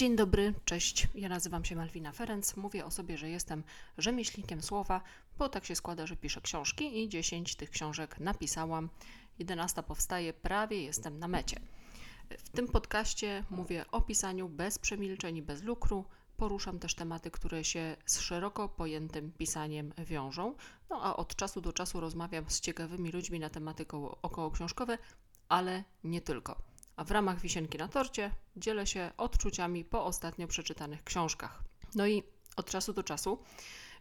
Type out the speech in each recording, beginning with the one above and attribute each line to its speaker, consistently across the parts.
Speaker 1: Dzień dobry, cześć. Ja nazywam się Malwina Ferenc. Mówię o sobie, że jestem rzemieślnikiem słowa, bo tak się składa, że piszę książki i 10 tych książek napisałam. 11 powstaje, prawie jestem na mecie. W tym podcaście mówię o pisaniu bez przemilczeń i bez lukru. Poruszam też tematy, które się z szeroko pojętym pisaniem wiążą. No a od czasu do czasu rozmawiam z ciekawymi ludźmi na tematy około książkowe, ale nie tylko a w ramach wisienki na torcie dzielę się odczuciami po ostatnio przeczytanych książkach. No i od czasu do czasu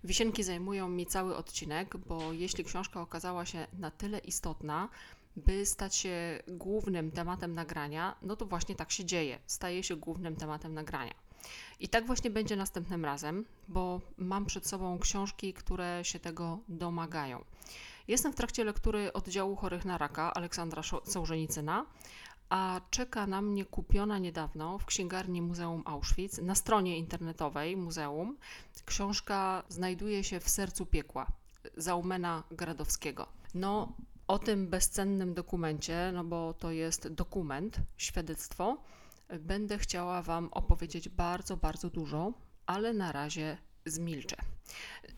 Speaker 1: wisienki zajmują mi cały odcinek, bo jeśli książka okazała się na tyle istotna, by stać się głównym tematem nagrania, no to właśnie tak się dzieje. Staje się głównym tematem nagrania. I tak właśnie będzie następnym razem, bo mam przed sobą książki, które się tego domagają. Jestem w trakcie lektury oddziału chorych na raka Aleksandra Sołżenicyna, a czeka na mnie kupiona niedawno w księgarni Muzeum Auschwitz na stronie internetowej muzeum. Książka znajduje się w sercu piekła Zaumena Gradowskiego. No, o tym bezcennym dokumencie, no bo to jest dokument, świadectwo, będę chciała Wam opowiedzieć bardzo, bardzo dużo, ale na razie zmilczę.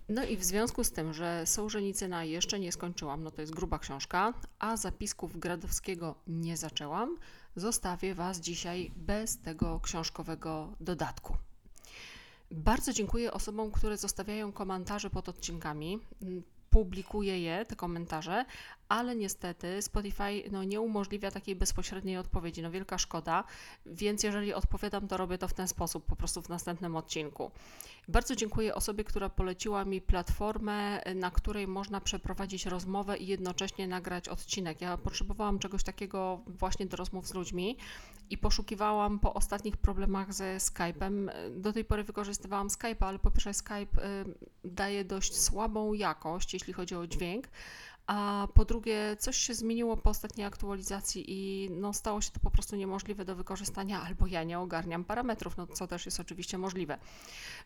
Speaker 1: No i w związku z tym, że Sołżenicyna jeszcze nie skończyłam, no to jest gruba książka, a zapisków Gradowskiego nie zaczęłam, zostawię Was dzisiaj bez tego książkowego dodatku. Bardzo dziękuję osobom, które zostawiają komentarze pod odcinkami publikuję je, te komentarze, ale niestety Spotify no, nie umożliwia takiej bezpośredniej odpowiedzi. No wielka szkoda, więc jeżeli odpowiadam, to robię to w ten sposób, po prostu w następnym odcinku. Bardzo dziękuję osobie, która poleciła mi platformę, na której można przeprowadzić rozmowę i jednocześnie nagrać odcinek. Ja potrzebowałam czegoś takiego właśnie do rozmów z ludźmi i poszukiwałam po ostatnich problemach ze Skype'em. Do tej pory wykorzystywałam Skype'a, ale po pierwsze Skype y, daje dość słabą jakość, jeśli chodzi o dźwięk, a po drugie coś się zmieniło po ostatniej aktualizacji i no, stało się to po prostu niemożliwe do wykorzystania, albo ja nie ogarniam parametrów, no, co też jest oczywiście możliwe.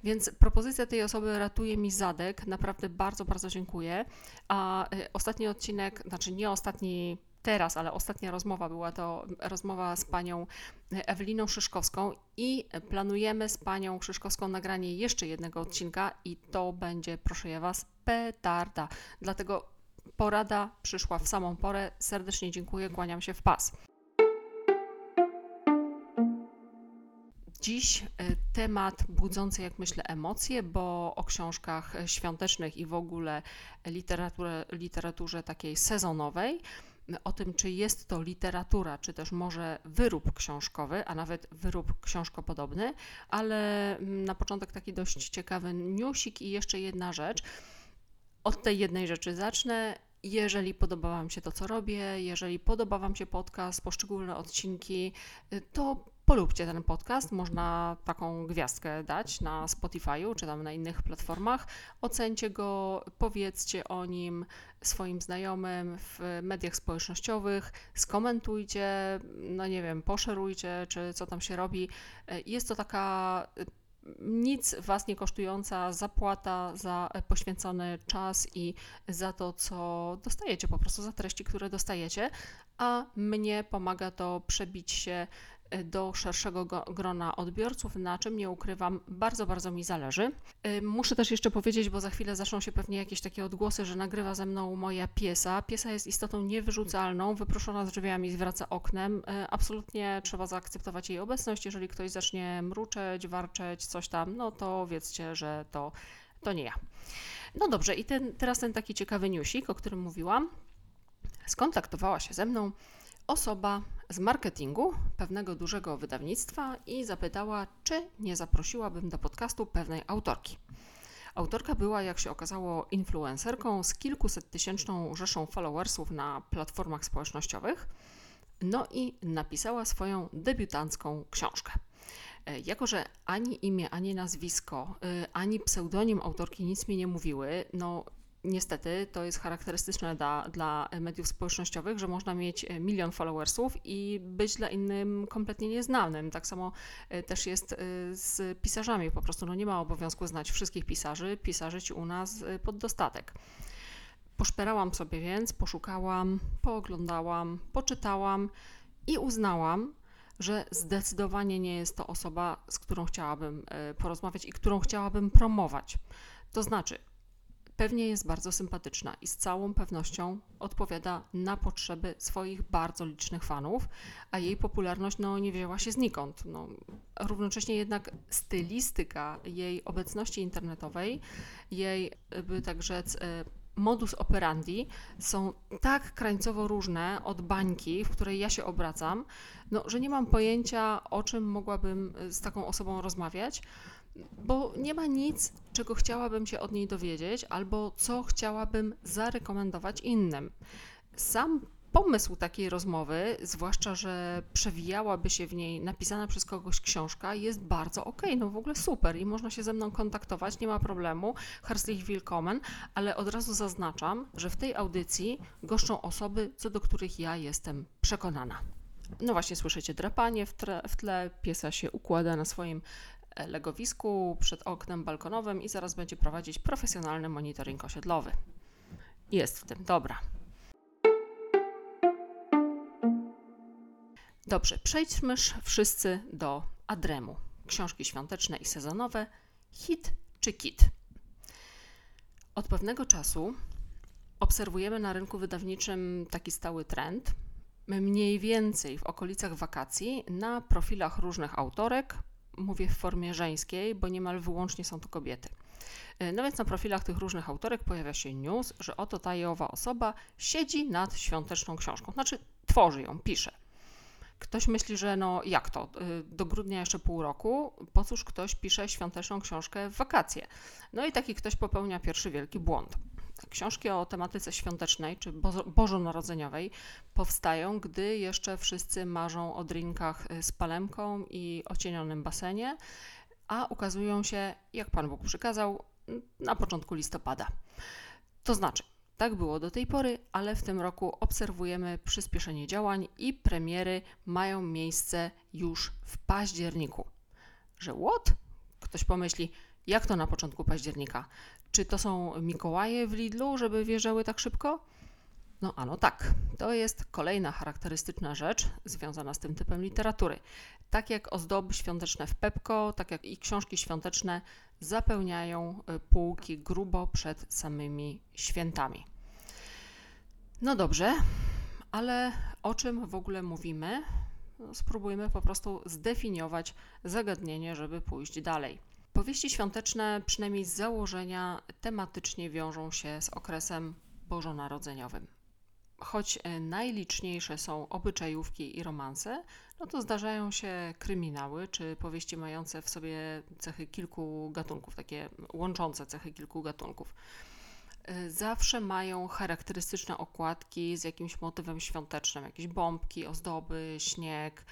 Speaker 1: Więc propozycja tej osoby ratuje mi zadek, naprawdę bardzo, bardzo dziękuję. A y, ostatni odcinek, znaczy nie ostatni teraz, ale ostatnia rozmowa była to rozmowa z panią Eweliną Szyszkowską i planujemy z panią Szyszkowską nagranie jeszcze jednego odcinka i to będzie, proszę ja was, petarda. Dlatego porada przyszła w samą porę. Serdecznie dziękuję, kłaniam się w pas. Dziś e, temat budzący, jak myślę, emocje, bo o książkach świątecznych i w ogóle literaturze, literaturze takiej sezonowej o tym, czy jest to literatura, czy też może wyrób książkowy, a nawet wyrób książkopodobny, ale mm, na początek taki dość ciekawy newsik i jeszcze jedna rzecz. Od tej jednej rzeczy zacznę. Jeżeli podoba Wam się to, co robię, jeżeli podoba Wam się podcast, poszczególne odcinki, to polubcie ten podcast. Można taką gwiazdkę dać na Spotify'u czy tam na innych platformach. Ocencie go, powiedzcie o nim swoim znajomym w mediach społecznościowych, skomentujcie, no nie wiem, poszerujcie, czy co tam się robi. Jest to taka nic Was nie kosztująca zapłata za poświęcony czas i za to, co dostajecie, po prostu za treści, które dostajecie, a mnie pomaga to przebić się E, do szerszego grona odbiorców, na czym nie ukrywam, bardzo, bardzo mi zależy. E, muszę też jeszcze powiedzieć, bo za chwilę zaczną się pewnie jakieś takie odgłosy, że nagrywa ze mną moja piesa. Piesa jest istotą niewyrzucalną, wyproszona z drzwiami, zwraca oknem. E, absolutnie trzeba zaakceptować jej obecność. Jeżeli ktoś zacznie mruczeć, warczeć, coś tam, no to wiedzcie, że to, to nie ja. No dobrze, i ten, teraz ten taki ciekawy newsik, o którym mówiłam. Skontaktowała się ze mną osoba z marketingu pewnego dużego wydawnictwa i zapytała, czy nie zaprosiłabym do podcastu pewnej autorki. Autorka była, jak się okazało, influencerką z kilkuset tysięczną rzeszą followersów na platformach społecznościowych, no i napisała swoją debiutancką książkę. E, jako, że ani imię, ani nazwisko, e, ani pseudonim autorki nic mi nie mówiły, no niestety to jest charakterystyczne dla, dla mediów społecznościowych, że można mieć e, milion followersów i być dla innym kompletnie nieznanym. Tak samo e, też jest e, z pisarzami. Po prostu no nie ma obowiązku znać wszystkich pisarzy, pisarzyć u nas pod dostatek. Poszperałam sobie więc, poszukałam, pooglądałam, poczytałam i uznałam, że zdecydowanie nie jest to osoba, z którą chciałabym porozmawiać i którą chciałabym promować. To znaczy, pewnie jest bardzo sympatyczna i z całą pewnością odpowiada na potrzeby swoich bardzo licznych fanów, a jej popularność no, nie wzięła się znikąd. No, równocześnie jednak stylistyka jej obecności internetowej, jej, by tak rzec, e, modus operandi są tak krańcowo różne od bańki, w której ja się obracam, no, że nie mam pojęcia, o czym mogłabym z taką osobą rozmawiać bo nie ma nic, czego chciałabym się od niej dowiedzieć, albo co chciałabym zarekomendować innym. Sam pomysł takiej rozmowy, zwłaszcza, że przewijałaby się w niej napisana przez kogoś książka, jest bardzo ok, no w ogóle super i można się ze mną kontaktować, nie ma problemu. Herzlich willkommen, ale od razu zaznaczam, że w tej audycji goszczą osoby, co do których ja jestem przekonana. No właśnie, słyszycie drapanie w, tle, w tle, piesa się układa na swoim legowisku przed oknem balkonowym i zaraz będzie prowadzić profesjonalny monitoring osiedlowy. Jest w tym, dobra. Dobrze, przejdźmy wszyscy do Adremu. Książki świąteczne i sezonowe, hit czy kit. Od pewnego czasu obserwujemy na rynku wydawniczym taki stały trend. Mniej więcej w okolicach wakacji na profilach różnych autorek mówię w formie żeńskiej, bo niemal wyłącznie są to kobiety. E, no więc na profilach tych różnych autorek pojawia się news, że oto ta i owa osoba siedzi nad świąteczną książką, znaczy tworzy ją, pisze. Ktoś myśli, że no jak to, e, do grudnia jeszcze pół roku, po cóż ktoś pisze świąteczną książkę w wakacje? No i taki ktoś popełnia pierwszy wielki błąd. Książki o tematyce świątecznej czy bożonarodzeniowej powstają, gdy jeszcze wszyscy marzą o drinkach z palemką i ocienionym basenie, a ukazują się, jak Pan Bóg przykazał, na początku listopada. To znaczy, tak było do tej pory, ale w tym roku obserwujemy przyspieszenie działań i premiery mają miejsce już w październiku. Że what? Ktoś pomyśli, jak to na początku października? Czy to są Mikołaje w Lidlu, żeby wjeżdżały tak szybko? No, ano tak. To jest kolejna charakterystyczna rzecz związana z tym typem literatury. Tak jak ozdoby świąteczne w Pepko, tak jak i książki świąteczne zapełniają y, półki grubo przed samymi świętami. No dobrze, ale o czym w ogóle mówimy? No, spróbujmy po prostu zdefiniować zagadnienie, żeby pójść dalej. Powieści świąteczne, przynajmniej z założenia, tematycznie wiążą się z okresem bożonarodzeniowym. Choć e, najliczniejsze są obyczajówki i romanse, no to zdarzają się kryminały czy powieści mające w sobie cechy kilku gatunków, takie łączące cechy kilku gatunków. E, zawsze mają charakterystyczne okładki z jakimś motywem świątecznym, jakieś bombki, ozdoby, śnieg,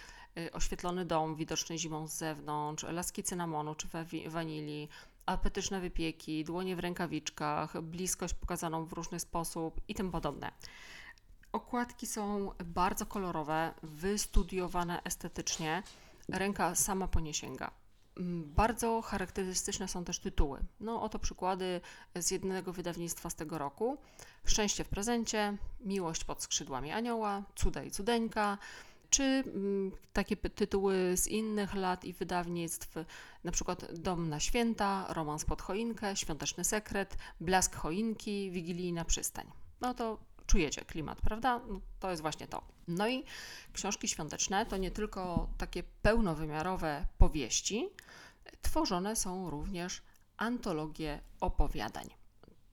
Speaker 1: oświetlony dom widoczny zimą z zewnątrz, laski cynamonu czy wanilii, apetyczne wypieki, dłonie w rękawiczkach, bliskość pokazaną w różny sposób i tym podobne. Okładki są bardzo kolorowe, wystudiowane estetycznie, ręka sama po nie sięga. Mm, bardzo charakterystyczne są też tytuły. No oto przykłady z jednego wydawnictwa z tego roku. Szczęście w prezencie, Miłość pod skrzydłami anioła, Cuda i cudeńka, czy mm, takie tytuły z innych lat i wydawnictw, na przykład Dom na święta, Romans pod choinkę, Świąteczny sekret, Blask choinki, Wigilijna przystań. No to czujecie klimat, prawda? No, to jest właśnie to. No i książki świąteczne to nie tylko takie pełnowymiarowe powieści, tworzone są również antologie opowiadań.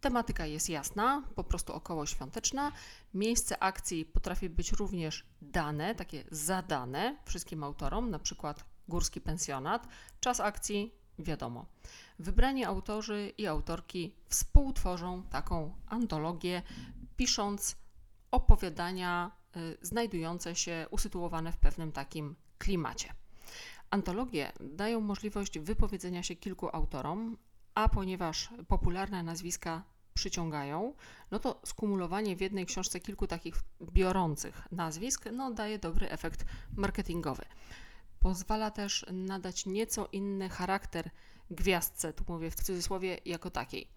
Speaker 1: Tematyka jest jasna, po prostu około świąteczna. Miejsce akcji potrafi być również dane, takie zadane wszystkim autorom, na przykład Górski Pensjonat. Czas akcji wiadomo. Wybrani autorzy i autorki współtworzą taką antologię, pisząc opowiadania y, znajdujące się usytuowane w pewnym takim klimacie. Antologie dają możliwość wypowiedzenia się kilku autorom, a ponieważ popularne nazwiska przyciągają, no to skumulowanie w jednej książce kilku takich biorących nazwisk no, daje dobry efekt marketingowy. Pozwala też nadać nieco inny charakter gwiazdce, tu mówię w cudzysłowie, jako takiej.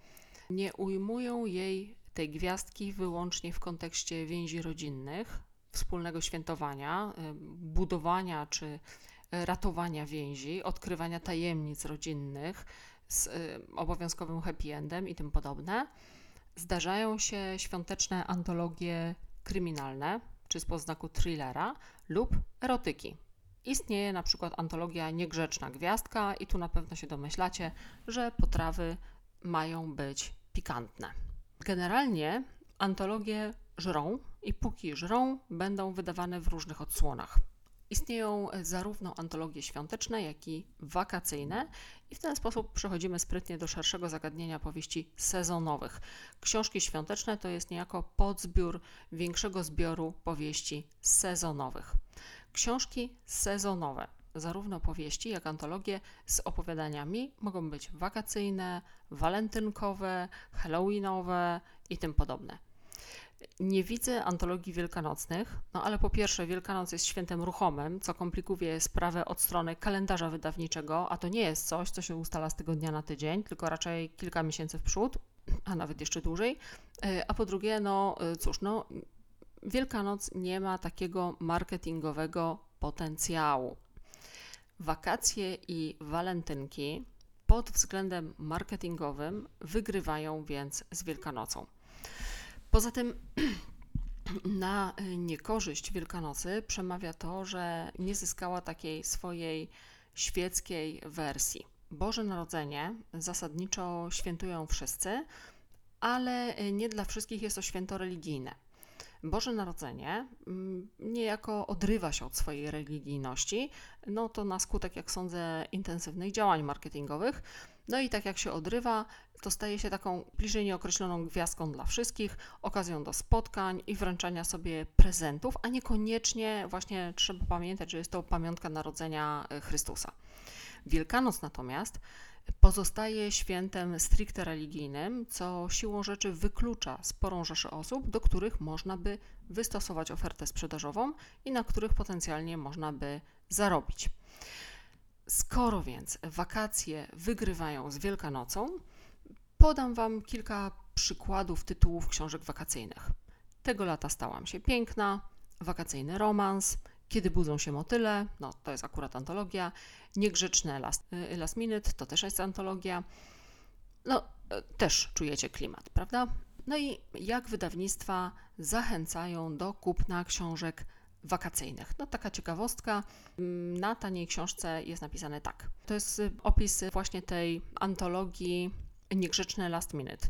Speaker 1: Nie ujmują jej tej gwiazdki wyłącznie w kontekście więzi rodzinnych, wspólnego świętowania, y, budowania czy ratowania więzi, odkrywania tajemnic rodzinnych z y, obowiązkowym happy endem i tym podobne. Zdarzają się świąteczne antologie kryminalne, czy z poznaku thrillera lub erotyki. Istnieje na przykład antologia Niegrzeczna Gwiazdka i tu na pewno się domyślacie, że potrawy mają być pikantne. Generalnie antologie żrą i póki żrą, będą wydawane w różnych odsłonach. Istnieją zarówno antologie świąteczne, jak i wakacyjne, i w ten sposób przechodzimy sprytnie do szerszego zagadnienia powieści sezonowych. Książki świąteczne to jest niejako podzbiór większego zbioru powieści sezonowych. Książki sezonowe, zarówno powieści, jak antologie z opowiadaniami, mogą być wakacyjne, walentynkowe, halloweenowe i tym podobne. Nie widzę antologii wielkanocnych, no ale po pierwsze, Wielkanoc jest świętem ruchomym, co komplikuje sprawę od strony kalendarza wydawniczego, a to nie jest coś, co się ustala z tygodnia na tydzień, tylko raczej kilka miesięcy w przód, a nawet jeszcze dłużej. E, a po drugie, no e, cóż, no Wielkanoc nie ma takiego marketingowego potencjału. Wakacje i walentynki pod względem marketingowym wygrywają więc z Wielkanocą. Poza tym na niekorzyść Wielkanocy przemawia to, że nie zyskała takiej swojej świeckiej wersji. Boże Narodzenie zasadniczo świętują wszyscy, ale nie dla wszystkich jest to święto religijne. Boże Narodzenie mm, niejako odrywa się od swojej religijności, no to na skutek, jak sądzę, intensywnych działań marketingowych. No i tak jak się odrywa, to staje się taką bliżej nieokreśloną gwiazdką dla wszystkich, okazją do spotkań i wręczania sobie prezentów, a niekoniecznie właśnie trzeba pamiętać, że jest to pamiątka narodzenia e, Chrystusa. Wielkanoc natomiast pozostaje świętem stricte religijnym, co siłą rzeczy wyklucza sporą rzeszę osób, do których można by wystosować ofertę sprzedażową i na których potencjalnie można by zarobić. Skoro więc wakacje wygrywają z Wielkanocą, podam Wam kilka przykładów tytułów książek wakacyjnych. Tego lata stałam się piękna, wakacyjny romans, kiedy budzą się motyle, no to jest akurat antologia. Niegrzeczne last, y, last Minute, to też jest antologia. No, y, też czujecie klimat, prawda? No i jak wydawnictwa zachęcają do kupna książek wakacyjnych. No taka ciekawostka, mm, na taniej książce jest napisane tak. To jest y, opis właśnie tej antologii Niegrzeczne Last Minute.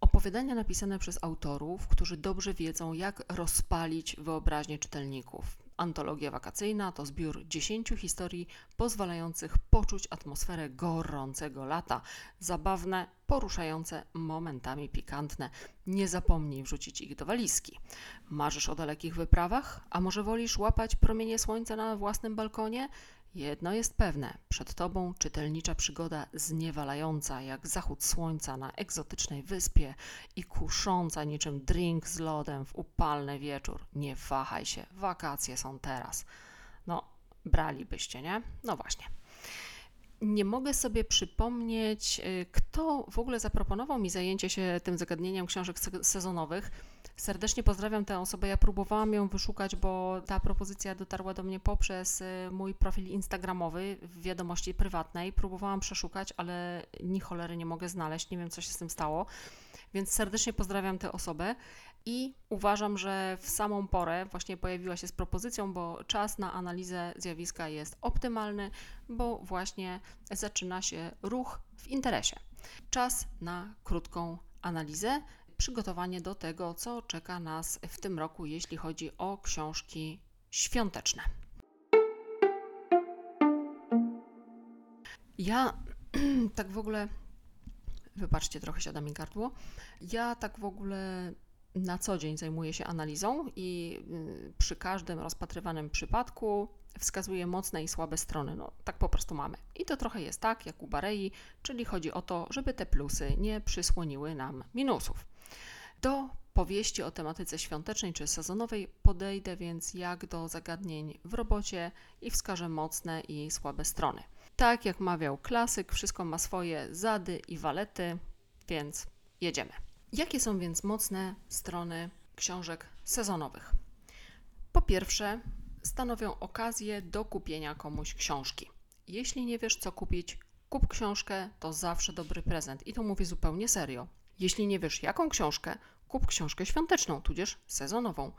Speaker 1: Opowiadania napisane przez autorów, którzy dobrze wiedzą, jak rozpalić wyobraźnię czytelników. Antologia wakacyjna to zbiór dziesięciu historii pozwalających poczuć atmosferę gorącego lata. Zabawne, poruszające, momentami pikantne. Nie zapomnij wrzucić ich do walizki. Marzysz o dalekich wyprawach? A może wolisz łapać promienie słońca na własnym balkonie? Jedno jest pewne, przed tobą czytelnicza przygoda zniewalająca jak zachód słońca na egzotycznej wyspie i kusząca niczym drink z lodem w upalny wieczór. Nie wahaj się, wakacje są teraz. No, bralibyście, nie? No właśnie. Nie mogę sobie przypomnieć, y, kto w ogóle zaproponował mi zajęcie się tym zagadnieniem książek sezonowych Serdecznie pozdrawiam tę osobę. Ja próbowałam ją wyszukać, bo ta propozycja dotarła do mnie poprzez y, mój profil Instagramowy w wiadomości prywatnej. Próbowałam przeszukać, ale ni cholery nie mogę znaleźć. Nie wiem, co się z tym stało. Więc serdecznie pozdrawiam tę osobę i uważam, że w samą porę właśnie pojawiła się z propozycją, bo czas na analizę zjawiska jest optymalny, bo właśnie zaczyna się ruch w interesie. Czas na krótką analizę przygotowanie do tego, co czeka nas w tym roku, jeśli chodzi o książki świąteczne. Ja tak w ogóle, wybaczcie, trochę siada mi gardło. Ja tak w ogóle na co dzień zajmuję się analizą i y, przy każdym rozpatrywanym przypadku wskazuję mocne i słabe strony. No, tak po prostu mamy. I to trochę jest tak, jak u Barei, czyli chodzi o to, żeby te plusy nie przysłoniły nam minusów. Do powieści o tematyce świątecznej czy sezonowej podejdę więc jak do zagadnień w robocie i wskażę mocne i słabe strony. Tak jak mawiał klasyk, wszystko ma swoje zady i walety, więc jedziemy. Jakie są więc mocne strony książek sezonowych? Po pierwsze, stanowią okazję do kupienia komuś książki. Jeśli nie wiesz, co kupić, kup książkę, to zawsze dobry prezent. I to mówię zupełnie serio. Jeśli nie wiesz, jaką książkę, kup książkę świąteczną, tudzież sezonową.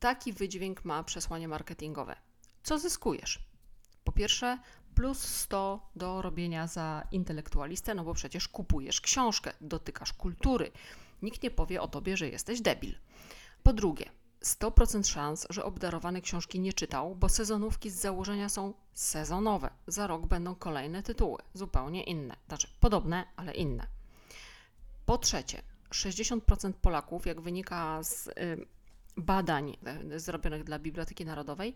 Speaker 1: Taki wydźwięk ma przesłanie marketingowe. Co zyskujesz? Po pierwsze, plus 100 do robienia za intelektualistę, no bo przecież kupujesz książkę, dotykasz kultury. Nikt nie powie o tobie, że jesteś debil. Po drugie, 100% szans, że obdarowany książki nie czytał, bo sezonówki z założenia są sezonowe. Za rok będą kolejne tytuły, zupełnie inne. Znaczy podobne, ale inne. Po trzecie, 60% Polaków, jak wynika z y, badań y, zrobionych dla Biblioteki Narodowej,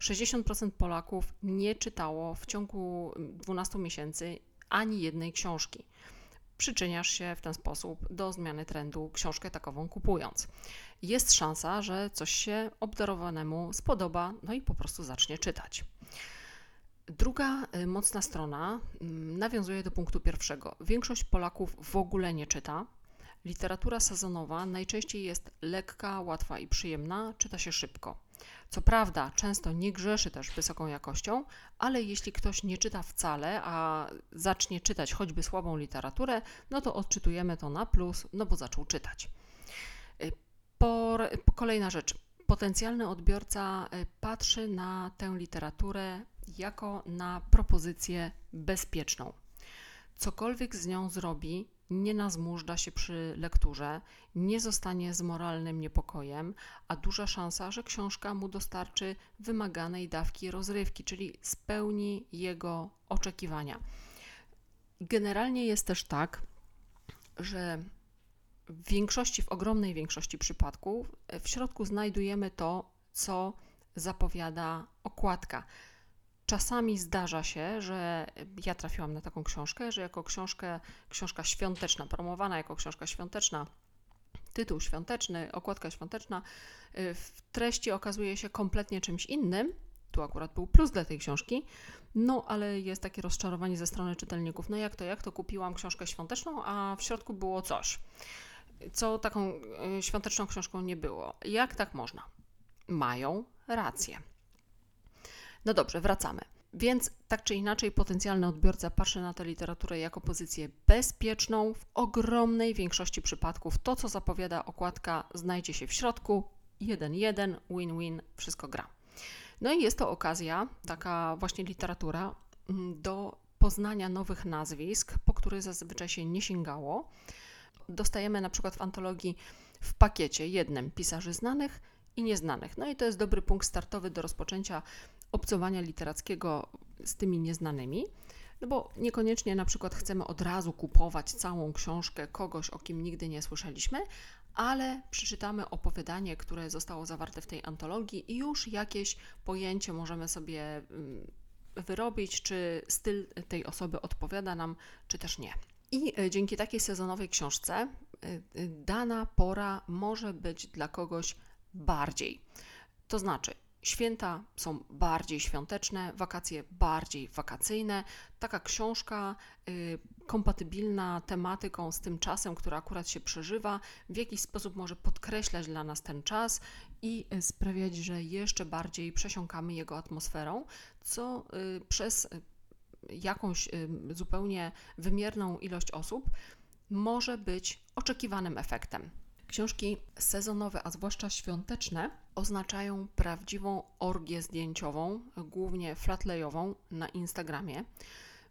Speaker 1: 60% Polaków nie czytało w ciągu 12 miesięcy ani jednej książki. Przyczyniasz się w ten sposób do zmiany trendu, książkę takową kupując. Jest szansa, że coś się obdarowanemu spodoba, no i po prostu zacznie czytać. Druga y, mocna strona mm, nawiązuje do punktu pierwszego. Większość Polaków w ogóle nie czyta. Literatura sezonowa najczęściej jest lekka, łatwa i przyjemna, czyta się szybko. Co prawda, często nie grzeszy też wysoką jakością, ale jeśli ktoś nie czyta wcale, a zacznie czytać choćby słabą literaturę, no to odczytujemy to na plus, no bo zaczął czytać. Y, po, kolejna rzecz. Potencjalny odbiorca y, patrzy na tę literaturę jako na propozycję bezpieczną. Cokolwiek z nią zrobi, nie nazmużdża się przy lekturze, nie zostanie z moralnym niepokojem, a duża szansa, że książka mu dostarczy wymaganej dawki rozrywki, czyli spełni jego oczekiwania. Generalnie jest też tak, że w większości, w ogromnej większości przypadków, w środku znajdujemy to, co zapowiada okładka. Czasami zdarza się, że ja trafiłam na taką książkę, że jako książkę, książka świąteczna, promowana jako książka świąteczna, tytuł świąteczny, okładka świąteczna, y, w treści okazuje się kompletnie czymś innym. Tu akurat był plus dla tej książki, no ale jest takie rozczarowanie ze strony czytelników. No jak to, jak to kupiłam książkę świąteczną, a w środku było coś, co taką y, świąteczną książką nie było. Jak tak można? Mają rację. No dobrze, wracamy. Więc tak czy inaczej, potencjalny odbiorca patrzy na tę literaturę jako pozycję bezpieczną. W ogromnej większości przypadków to, co zapowiada okładka, znajdzie się w środku. 1-1, win-win, wszystko gra. No i jest to okazja, taka właśnie literatura, mm, do poznania nowych nazwisk, po których zazwyczaj się nie sięgało. Dostajemy na przykład w antologii w pakiecie jednym pisarzy znanych i nieznanych. No i to jest dobry punkt startowy do rozpoczęcia obcowania literackiego z tymi nieznanymi. No bo niekoniecznie na przykład chcemy od razu kupować całą książkę kogoś, o kim nigdy nie słyszeliśmy, ale przeczytamy opowiadanie, które zostało zawarte w tej antologii i już jakieś pojęcie możemy sobie mm, wyrobić, czy styl tej osoby odpowiada nam, czy też nie. I e, dzięki takiej sezonowej książce e, e, dana pora może być dla kogoś bardziej. To znaczy, Święta są bardziej świąteczne, wakacje bardziej wakacyjne. Taka książka y, kompatybilna tematyką z tym czasem, który akurat się przeżywa, w jakiś sposób może podkreślać dla nas ten czas i y, sprawiać, że jeszcze bardziej przesiąkamy jego atmosferą, co y, przez y, jakąś y, zupełnie wymierną ilość osób może być oczekiwanym efektem. Książki sezonowe, a zwłaszcza świąteczne, oznaczają prawdziwą orgię zdjęciową, głównie flatlejową na Instagramie.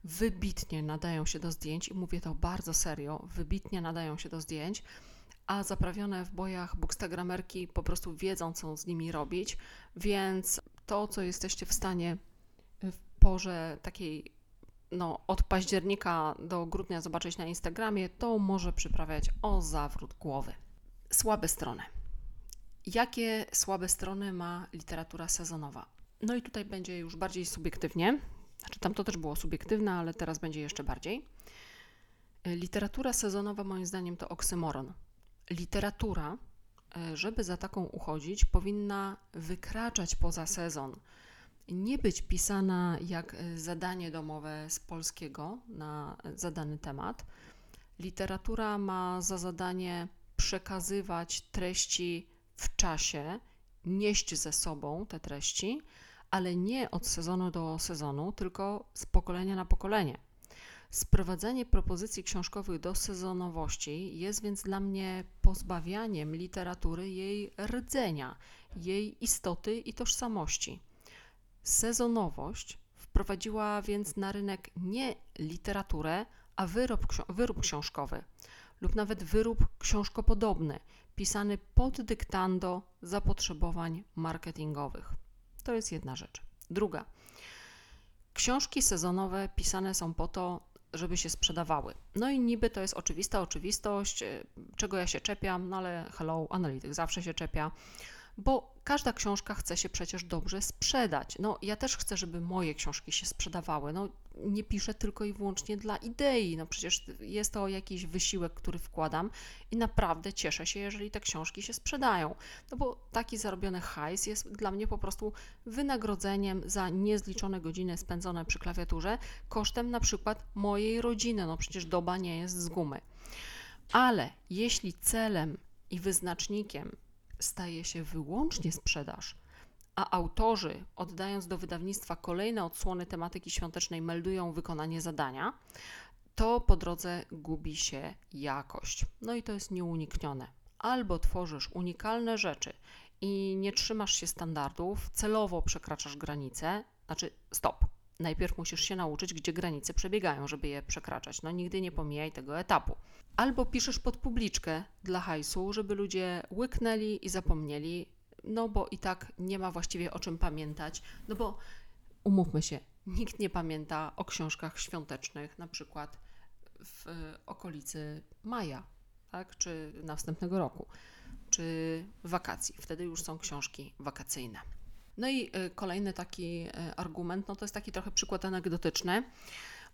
Speaker 1: Wybitnie nadają się do zdjęć i mówię to bardzo serio, wybitnie nadają się do zdjęć, a zaprawione w bojach bookstagramerki po prostu wiedzą, co z nimi robić, więc to, co jesteście w stanie w porze takiej no, od października do grudnia zobaczyć na Instagramie, to może przyprawiać o zawrót głowy. Słabe strony. Jakie słabe strony ma literatura sezonowa? No i tutaj będzie już bardziej subiektywnie. Znaczy, tam to też było subiektywne, ale teraz będzie jeszcze bardziej. Literatura sezonowa, moim zdaniem, to oksymoron. Literatura, e, żeby za taką uchodzić, powinna wykraczać poza sezon. Nie być pisana jak e, zadanie domowe z polskiego na zadany temat. Literatura ma za zadanie przekazywać treści w czasie, nieść ze sobą te treści, ale nie od sezonu do sezonu, tylko z pokolenia na pokolenie. Sprowadzenie propozycji książkowych do sezonowości jest więc dla mnie pozbawianiem literatury jej rdzenia, jej istoty i tożsamości. Sezonowość wprowadziła więc na rynek nie literaturę, a wyrób, wyrób książkowy lub nawet wyrób książkopodobny, pisany pod dyktando zapotrzebowań marketingowych. To jest jedna rzecz. Druga. Książki sezonowe pisane są po to, żeby się sprzedawały. No i niby to jest oczywista oczywistość, czego ja się czepiam, no ale hello, analityk zawsze się czepia bo każda książka chce się przecież dobrze sprzedać. No, ja też chcę, żeby moje książki się sprzedawały. No, nie piszę tylko i wyłącznie dla idei. No, przecież jest to jakiś wysiłek, który wkładam i naprawdę cieszę się, jeżeli te książki się sprzedają. No, bo taki zarobiony hajs jest dla mnie po prostu wynagrodzeniem za niezliczone godziny spędzone przy klawiaturze kosztem na przykład mojej rodziny. No, przecież doba nie jest z gumy. Ale jeśli celem i wyznacznikiem staje się wyłącznie sprzedaż, a autorzy, oddając do wydawnictwa kolejne odsłony tematyki świątecznej, meldują wykonanie zadania, to po drodze gubi się jakość. No i to jest nieuniknione. Albo tworzysz unikalne rzeczy i nie trzymasz się standardów, celowo przekraczasz granice, znaczy stop. Najpierw musisz się nauczyć, gdzie granice przebiegają, żeby je przekraczać. No nigdy nie pomijaj tego etapu. Albo piszesz pod publiczkę dla hajsu, żeby ludzie łyknęli i zapomnieli, no bo i tak nie ma właściwie o czym pamiętać, no bo umówmy się, nikt nie pamięta o książkach świątecznych, na przykład w okolicy maja, tak, czy następnego roku, czy wakacji. Wtedy już są książki wakacyjne. No i y, kolejny taki y, argument, no to jest taki trochę przykład anegdotyczny,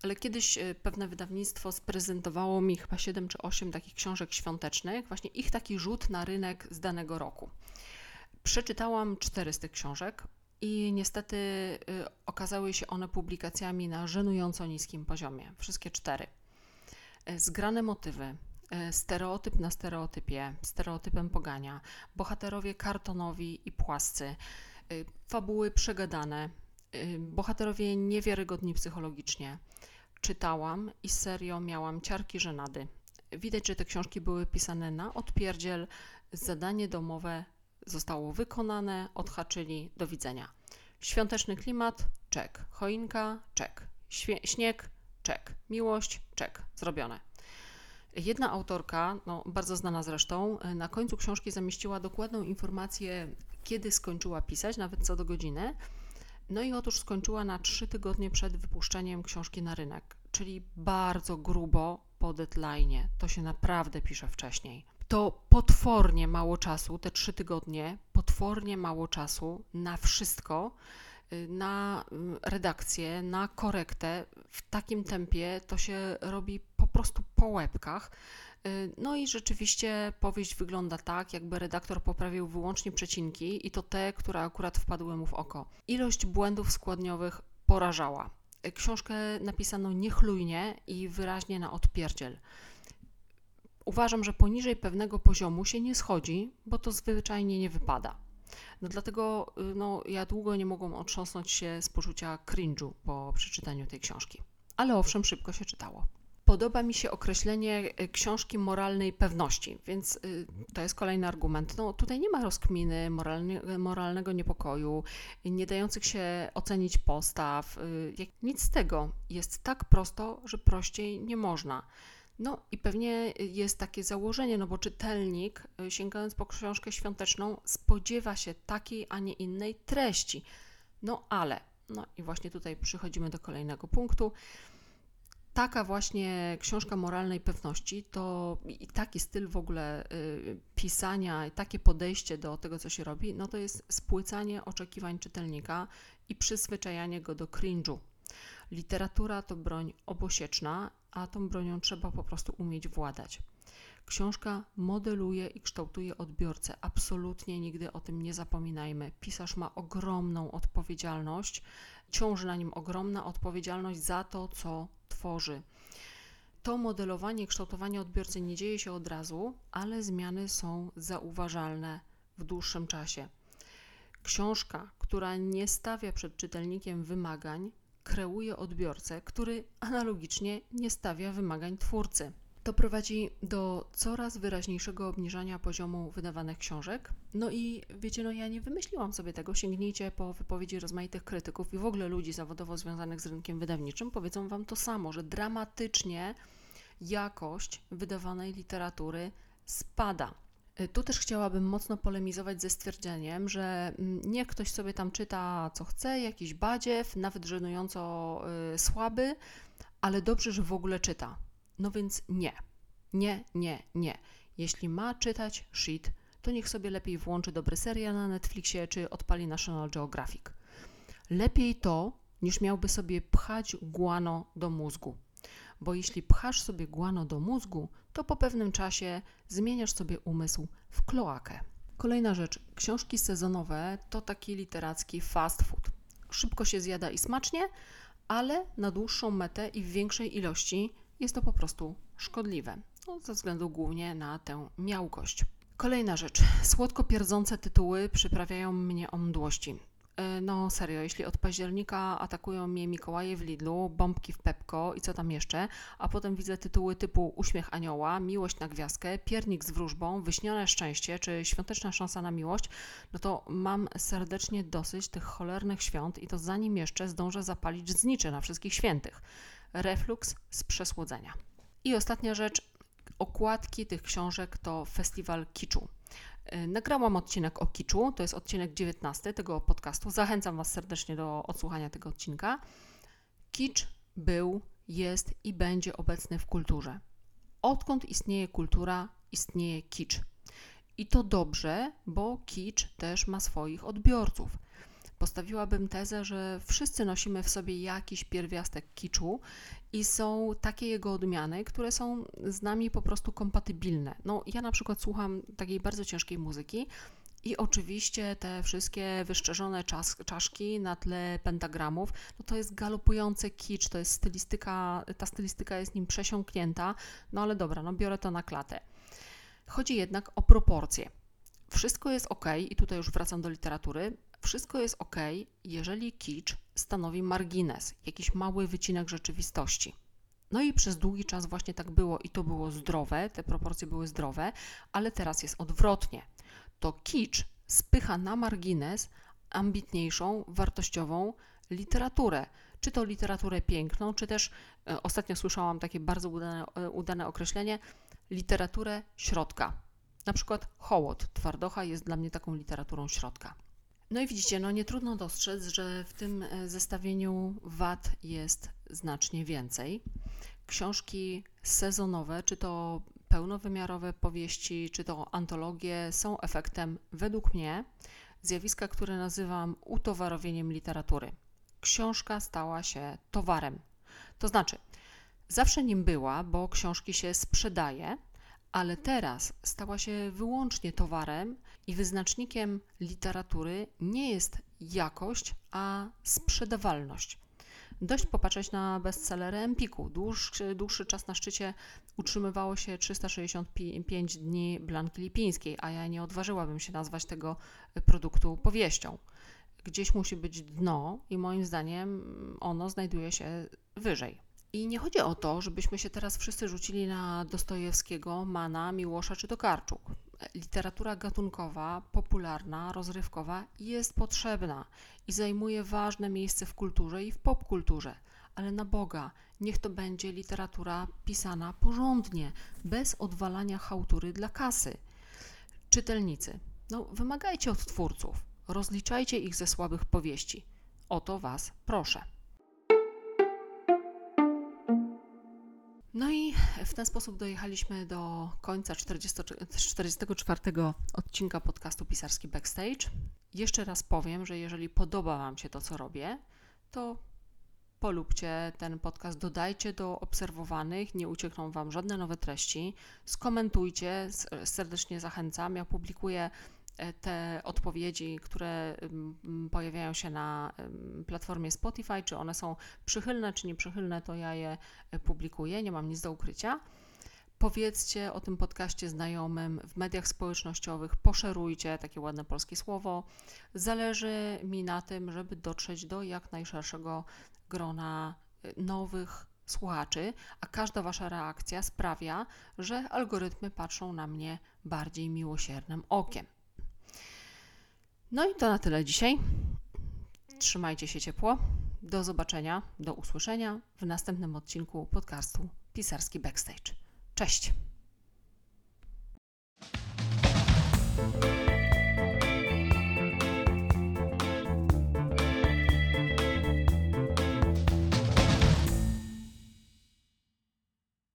Speaker 1: ale kiedyś y, pewne wydawnictwo sprezentowało mi chyba 7 czy 8 takich książek świątecznych, właśnie ich taki rzut na rynek z danego roku. Przeczytałam cztery z tych książek i niestety okazały się one publikacjami na żenująco niskim poziomie. Wszystkie cztery. Zgrane motywy, stereotyp na stereotypie, stereotypem pogania, bohaterowie kartonowi i płascy, fabuły przegadane, y, bohaterowie niewiarygodni psychologicznie. Czytałam i serio miałam ciarki żenady. Widać, że te książki były pisane na odpierdziel, zadanie domowe zostało wykonane, odhaczyli, do widzenia. Świąteczny klimat, czek. Choinka, czek. śnieg, czek. Miłość, czek. Zrobione. Jedna autorka, no, bardzo znana zresztą, na końcu książki zamieściła dokładną informację, kiedy skończyła pisać, nawet co do godziny. No i otóż skończyła na trzy tygodnie przed wypuszczeniem książki na rynek, czyli bardzo grubo po deadline. To się naprawdę pisze wcześniej. To potwornie mało czasu, te trzy tygodnie, potwornie mało czasu na wszystko, y, na y, redakcję, na korektę. W takim tempie to się robi prostu po łebkach. Y, no i rzeczywiście powieść wygląda tak, jakby redaktor poprawił wyłącznie przecinki i to te, które akurat wpadły mu w oko. Ilość błędów składniowych porażała. Y, książkę napisano niechlujnie i wyraźnie na odpierdziel. Uważam, że poniżej pewnego poziomu się nie schodzi, bo to zwyczajnie nie wypada. No dlatego y, no, ja długo nie mogłam otrząsnąć się z poczucia cringe'u po przeczytaniu tej książki. Ale owszem, szybko się czytało. Podoba mi się określenie e, książki moralnej pewności, więc y, to jest kolejny argument. No, tutaj nie ma rozkminy moralnie, moralnego niepokoju, nie dających się ocenić postaw. Y, nic z tego. Jest tak prosto, że prościej nie można. No i pewnie jest takie założenie, no bo czytelnik, y, sięgając po książkę świąteczną, spodziewa się takiej, a nie innej treści. No ale, no i właśnie tutaj przychodzimy do kolejnego punktu taka właśnie książka moralnej pewności to i taki styl w ogóle y, pisania, takie podejście do tego, co się robi, no to jest spłycanie oczekiwań czytelnika i przyzwyczajanie go do cringe'u. Literatura to broń obosieczna, a tą bronią trzeba po prostu umieć władać. Książka modeluje i kształtuje odbiorcę. Absolutnie nigdy o tym nie zapominajmy. Pisarz ma ogromną odpowiedzialność, ciąży na nim ogromna odpowiedzialność za to, co tworzy. To modelowanie, kształtowanie odbiorcy nie dzieje się od razu, ale zmiany są zauważalne w dłuższym czasie. Książka, która nie stawia przed czytelnikiem wymagań, kreuje odbiorcę, który analogicznie nie stawia wymagań twórcy. To prowadzi do coraz wyraźniejszego obniżania poziomu wydawanych książek. No i wiecie, no ja nie wymyśliłam sobie tego. Sięgnijcie po wypowiedzi rozmaitych krytyków i w ogóle ludzi zawodowo związanych z rynkiem wydawniczym. Powiedzą wam to samo, że dramatycznie jakość wydawanej literatury spada. Y, tu też chciałabym mocno polemizować ze stwierdzeniem, że mm, niech ktoś sobie tam czyta co chce, jakiś badziew, nawet żenująco y, słaby, ale dobrze, że w ogóle czyta. No więc nie, nie, nie, nie. Jeśli ma czytać shit, to niech sobie lepiej włączy dobry serial na Netflixie czy odpali National Geographic. Lepiej to, niż miałby sobie pchać guano do mózgu bo jeśli pchasz sobie guano do mózgu, to po pewnym czasie zmieniasz sobie umysł w kloakę. Kolejna rzecz. Książki sezonowe to taki literacki fast food. Szybko się zjada i smacznie, ale na dłuższą metę i w większej ilości jest to po prostu szkodliwe. No, ze względu głównie na tę miałkość. Kolejna rzecz. Słodko pierdzące tytuły przyprawiają mnie o mdłości. E, no serio, jeśli od października atakują mnie Mikołaje w Lidlu, bombki w Pepko i co tam jeszcze, a potem widzę tytuły typu Uśmiech Anioła, Miłość na gwiazdkę, Piernik z wróżbą, Wyśnione szczęście czy Świąteczna szansa na miłość, no to mam serdecznie dosyć tych cholernych świąt i to zanim jeszcze zdążę zapalić znicze na wszystkich świętych. Reflux z przesłodzenia. I ostatnia rzecz, okładki tych książek to festiwal kiczu. E, nagrałam odcinek o kiczu, to jest odcinek 19 tego podcastu. Zachęcam Was serdecznie do odsłuchania tego odcinka. Kicz był, jest i będzie obecny w kulturze. Odkąd istnieje kultura, istnieje kicz. I to dobrze, bo kicz też ma swoich odbiorców. Postawiłabym tezę, że wszyscy nosimy w sobie jakiś pierwiastek kiczu i są takie jego odmiany, które są z nami po prostu kompatybilne. No, ja na przykład słucham takiej bardzo ciężkiej muzyki. I oczywiście te wszystkie wyszczerzone czas, czaszki na tle pentagramów, no to jest galopujący kicz, to jest stylistyka, ta stylistyka jest nim przesiąknięta, no ale dobra, no biorę to na klatę. Chodzi jednak o proporcje. Wszystko jest ok, i tutaj już wracam do literatury. Wszystko jest ok, jeżeli kicz stanowi margines, jakiś mały wycinek rzeczywistości. No i przez długi czas właśnie tak było i to było zdrowe, te proporcje były zdrowe, ale teraz jest odwrotnie. To kicz spycha na margines ambitniejszą, wartościową literaturę. Czy to literaturę piękną, czy też e, ostatnio słyszałam takie bardzo udane, e, udane określenie literaturę środka. Na przykład Hołot Twardocha jest dla mnie taką literaturą środka. No i widzicie, no nie trudno dostrzec, że w tym e, zestawieniu wad jest znacznie więcej. Książki sezonowe, czy to pełnowymiarowe powieści, czy to antologie, są efektem, według mnie, zjawiska, które nazywam utowarowieniem literatury. Książka stała się towarem. To znaczy, zawsze nim była, bo książki się sprzedaje, ale teraz stała się wyłącznie towarem i wyznacznikiem literatury nie jest jakość, a sprzedawalność. Dość popatrzeć na bestsellery Empiku. Dłuższy, dłuższy czas na szczycie utrzymywało się 365 dni Blanki Lipińskiej, a ja nie odważyłabym się nazwać tego produktu powieścią. Gdzieś musi być dno i moim zdaniem ono znajduje się wyżej. I nie chodzi o to, żebyśmy się teraz wszyscy rzucili na Dostojewskiego, Mana, Miłosza czy Tokarczuk. Literatura gatunkowa, popularna, rozrywkowa jest potrzebna i zajmuje ważne miejsce w kulturze i w popkulturze. Ale na Boga, niech to będzie literatura pisana porządnie, bez odwalania hałtury dla kasy. Czytelnicy, no wymagajcie od twórców, rozliczajcie ich ze słabych powieści. O to Was proszę. No i w ten sposób dojechaliśmy do końca 40, 44 odcinka podcastu Pisarski Backstage. Jeszcze raz powiem, że jeżeli podoba Wam się to, co robię, to polubcie ten podcast, dodajcie do obserwowanych, nie uciekną Wam żadne nowe treści, skomentujcie, serdecznie zachęcam. Ja publikuję te odpowiedzi, które pojawiają się na platformie Spotify, czy one są przychylne, czy nieprzychylne, to ja je e, publikuję, nie mam nic do ukrycia. Powiedzcie o tym podcaście znajomym w mediach społecznościowych, poszerujcie takie ładne polskie słowo. Zależy mi na tym, żeby dotrzeć do jak najszerszego grona y, nowych słuchaczy, a każda Wasza reakcja sprawia, że algorytmy patrzą na mnie bardziej miłosiernym okiem. No i to na tyle dzisiaj. Trzymajcie się ciepło. Do zobaczenia, do usłyszenia w następnym odcinku podcastu Pisarski Backstage. Cześć!